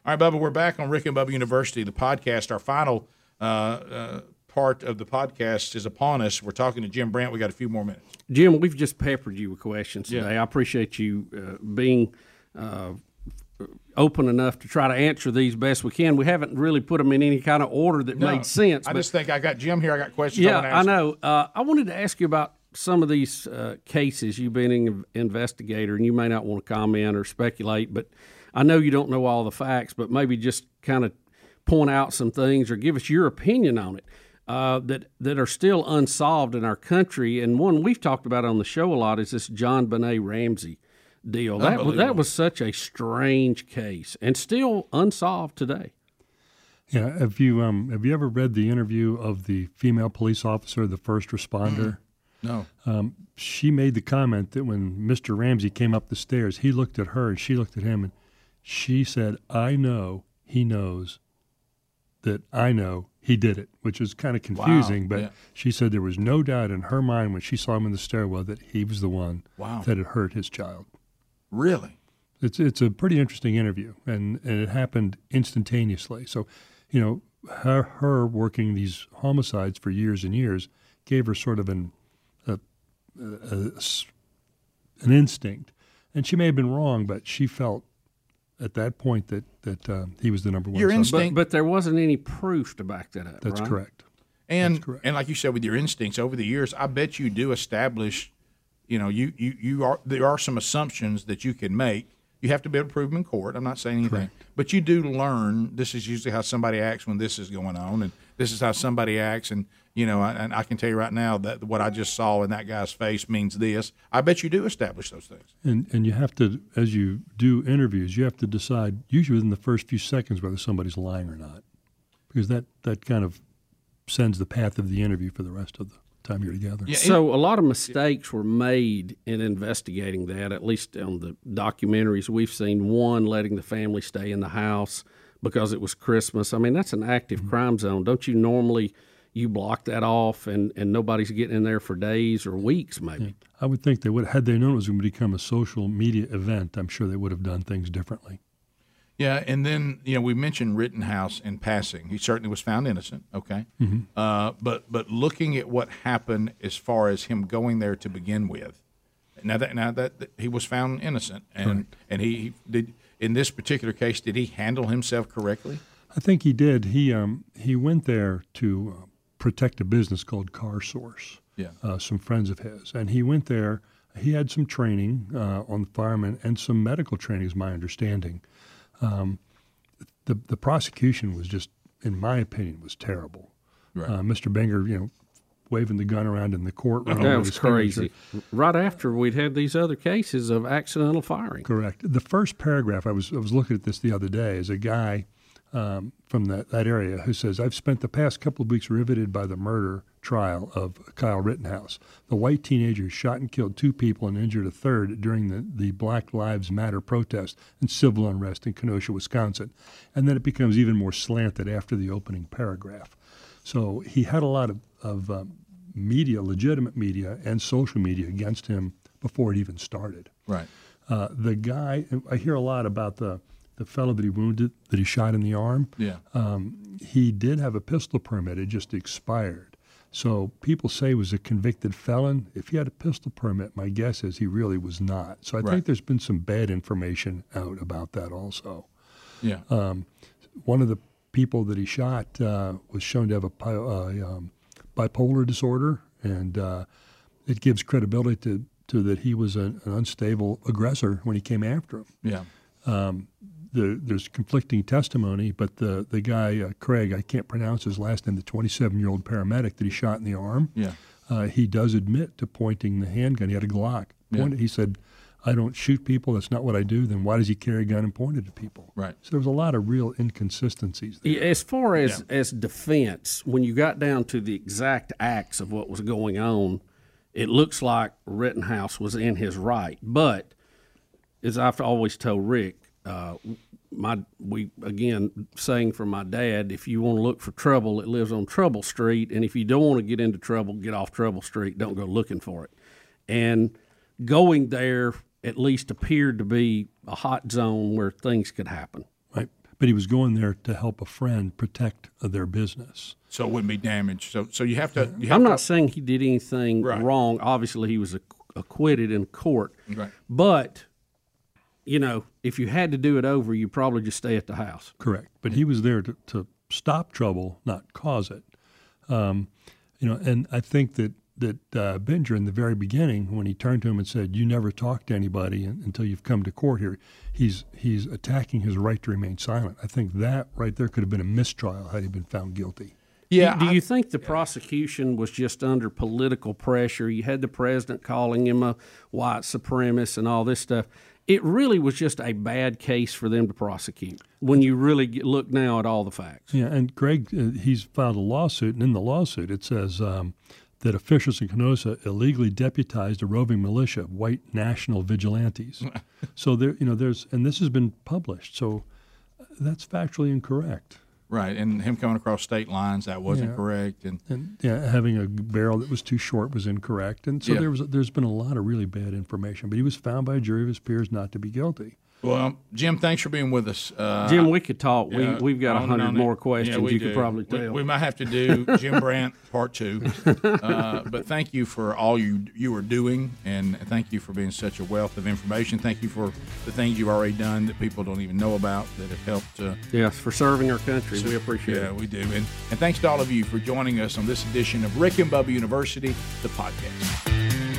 [SPEAKER 1] All right, Bubba, we're back on Rick and Bubba University, the podcast. Our final uh, uh, part of the podcast is upon us. We're talking to Jim Brandt. We got a few more minutes.
[SPEAKER 2] Jim, we've just peppered you with questions
[SPEAKER 1] Yeah.
[SPEAKER 2] today. I appreciate you uh, being uh, open enough to try to answer these best we can. We haven't really put them in any kind of order that made sense.
[SPEAKER 1] I just think I got Jim here. I got questions. I,
[SPEAKER 2] yeah,
[SPEAKER 1] want to
[SPEAKER 2] I know. Uh, I wanted to ask you about some of these uh, cases. You've been an investigator, and you may not want to comment or speculate, but I know you don't know all the facts, but maybe just kind of point out some things or give us your opinion on it. Uh, that that are still unsolved in our country, and one we've talked about on the show a lot is this JonBenét Ramsey deal. That was, that was such a strange case, and still unsolved today.
[SPEAKER 3] Yeah, have you um have you ever read the interview of the female police officer, the first responder?
[SPEAKER 1] Mm-hmm. No.
[SPEAKER 3] Um, she made the comment that when Mr. Ramsey came up the stairs, he looked at her and she looked at him, and she said, "I know he knows that I know he did it," which is kind of confusing.
[SPEAKER 1] Wow,
[SPEAKER 3] but
[SPEAKER 1] yeah.
[SPEAKER 3] she said there was no doubt in her mind when she saw him in the stairwell that he was the one
[SPEAKER 1] Wow.
[SPEAKER 3] that had hurt his child.
[SPEAKER 1] Really?
[SPEAKER 3] It's it's a pretty interesting interview, and, and it happened instantaneously. So, you know, her her working these homicides for years and years gave her sort of an a, a- a an instinct, and she may have been wrong, but she felt at that point that that uh, he was the number one.
[SPEAKER 1] Your
[SPEAKER 3] suspect.
[SPEAKER 1] instinct-
[SPEAKER 2] But but there wasn't any proof to back that up.
[SPEAKER 3] That's
[SPEAKER 2] right?
[SPEAKER 3] correct.
[SPEAKER 1] And
[SPEAKER 3] correct.
[SPEAKER 1] and like you said, with your instincts over the years, I bet you do establish. You know, you you you are there are some assumptions that you can make. You have to be able to prove them in court. I'm not saying anything, but you do learn. This is usually how somebody acts when this is going on, and this is how somebody acts. And you know, and I can tell you right now that what I just saw in that guy's face means this. I bet you do establish those things.
[SPEAKER 3] And and you have to, as you do interviews, you have to decide usually within the first few seconds whether somebody's lying or not, because that that kind of sends the path of the interview for the rest of the time you're together.
[SPEAKER 1] Yeah,
[SPEAKER 2] So a lot of mistakes were made in investigating that. At least on the documentaries we've seen, one letting the family stay in the house because it was Christmas. I mean, that's an active mm-hmm. crime zone. Don't you normally you block that off and and nobody's getting in there for days or weeks maybe?
[SPEAKER 3] I would think they would had they known it was going to become a social media event. I'm sure they would have done things differently.
[SPEAKER 1] Yeah, and then you know we mentioned Rittenhouse in passing. He certainly was found innocent. Okay, uh, but but looking at what happened as far as him going there to begin with, now that now that, that he was found innocent, and and he he did in this particular case, did he handle himself correctly?
[SPEAKER 3] I think he did. He um, he went there to uh, protect a business called Car Source.
[SPEAKER 1] Yeah.
[SPEAKER 3] Uh, some friends of his, and he went there. He had some training uh, on firemen and some medical training, is my understanding. Um, the the prosecution was just, in my opinion, was terrible.
[SPEAKER 1] Right.
[SPEAKER 3] Uh, Mr. Binger, you know, waving the gun around in the courtroom.
[SPEAKER 2] That was crazy. Right after we'd had these other cases of accidental firing.
[SPEAKER 3] Correct. The first paragraph, I was I was looking at this the other day, is a guy um, from that, that area who says, I've spent the past couple of weeks riveted by the murder trial of Kyle Rittenhouse, the white teenager shot and killed two people and injured a third during the, the Black Lives Matter protest and civil unrest in Kenosha, Wisconsin. And then it becomes even more slanted after the opening paragraph. So he had a lot of, of um, media, legitimate media, and social media against him before it even started.
[SPEAKER 1] Right.
[SPEAKER 3] Uh, the guy, I hear a lot about the, the fellow that he wounded, that he shot in the arm.
[SPEAKER 1] Yeah.
[SPEAKER 3] Um, he did have a pistol permit, it just expired. So people say he was a convicted felon. If he had a pistol permit, my guess is he really was not. So I
[SPEAKER 1] Right.
[SPEAKER 3] think there's been some bad information out about that also.
[SPEAKER 1] Yeah.
[SPEAKER 3] One of the people that he shot uh, was shown to have a uh, um, bipolar disorder, and uh, it gives credibility to, to that he was an, an unstable aggressor when he came after him.
[SPEAKER 1] yeah.
[SPEAKER 3] The, there's conflicting testimony, but the the guy uh, Craig, I can't pronounce his last name, the 27 year old paramedic that he shot in the arm.
[SPEAKER 1] Yeah.
[SPEAKER 3] Uh, he does admit to pointing the handgun. He had a Glock.
[SPEAKER 1] Yeah.
[SPEAKER 3] He said, "I don't shoot people. That's not what I do." Then why does he carry a gun and point it at people?
[SPEAKER 1] Right.
[SPEAKER 3] So there was a lot of real inconsistencies. There.
[SPEAKER 2] Yeah, As far as as defense, when you got down to the exact acts of what was going on, it looks like Rittenhouse was in his right. But as I've always told Rick, uh, my we again saying from my dad, if you want to look for trouble, it lives on Trouble Street, and if you don't want to get into trouble, get off Trouble Street. Don't go looking for it. And going there at least appeared to be a hot zone where things could happen.
[SPEAKER 3] Right. But he was going there to help a friend protect uh, their business.
[SPEAKER 1] So it wouldn't be damaged. So so you have to. You have
[SPEAKER 2] I'm
[SPEAKER 1] to,
[SPEAKER 2] not saying he did anything
[SPEAKER 1] Right.
[SPEAKER 2] wrong. Obviously, he was acquitted in court.
[SPEAKER 1] Right.
[SPEAKER 2] But, you know, if you had to do it over, you probably just stay at the house.
[SPEAKER 3] Correct. But he was there to, to stop trouble, not cause it. Um, you know, and I think that that uh, Binger in the very beginning, when he turned to him and said, "You never talk to anybody until you've come to court here," he's he's attacking his right to remain silent. I think that right there could have been a mistrial had he been found guilty.
[SPEAKER 2] Yeah. Do, do you think the prosecution was just under political pressure? You had the president calling him a white supremacist and all this stuff. It really was just a bad case for them to prosecute when you really look now at all the facts.
[SPEAKER 3] Yeah, and Greg, uh, he's filed a lawsuit, and in the lawsuit it says um, that officials in Kenosha illegally deputized a roving militia of white national vigilantes. so there, you know, there's, and this has been published. So uh, that's factually incorrect.
[SPEAKER 1] Right, and him coming across state lines that wasn't yeah. correct, and,
[SPEAKER 3] and yeah, having a barrel that was too short was incorrect, and so yeah. there was there's been a lot of really bad information. But he was found by a jury of his peers not to be guilty.
[SPEAKER 1] Well, Jim, thanks for being with us.
[SPEAKER 2] Uh, Jim, we could talk. we we've got a hundred more questions. Yeah, you do. could probably tell.
[SPEAKER 1] We, we, might have to do Jim Brandt part two. Uh, but thank you for all you you are doing, and thank you for being such a wealth of information. Thank you for the things you've already done that people don't even know about that have helped. Uh,
[SPEAKER 2] yes, for serving our country. So, we appreciate
[SPEAKER 1] yeah,
[SPEAKER 2] it.
[SPEAKER 1] Yeah, we do. And and thanks to all of you for joining us on this edition of Rick and Bubba University, the podcast.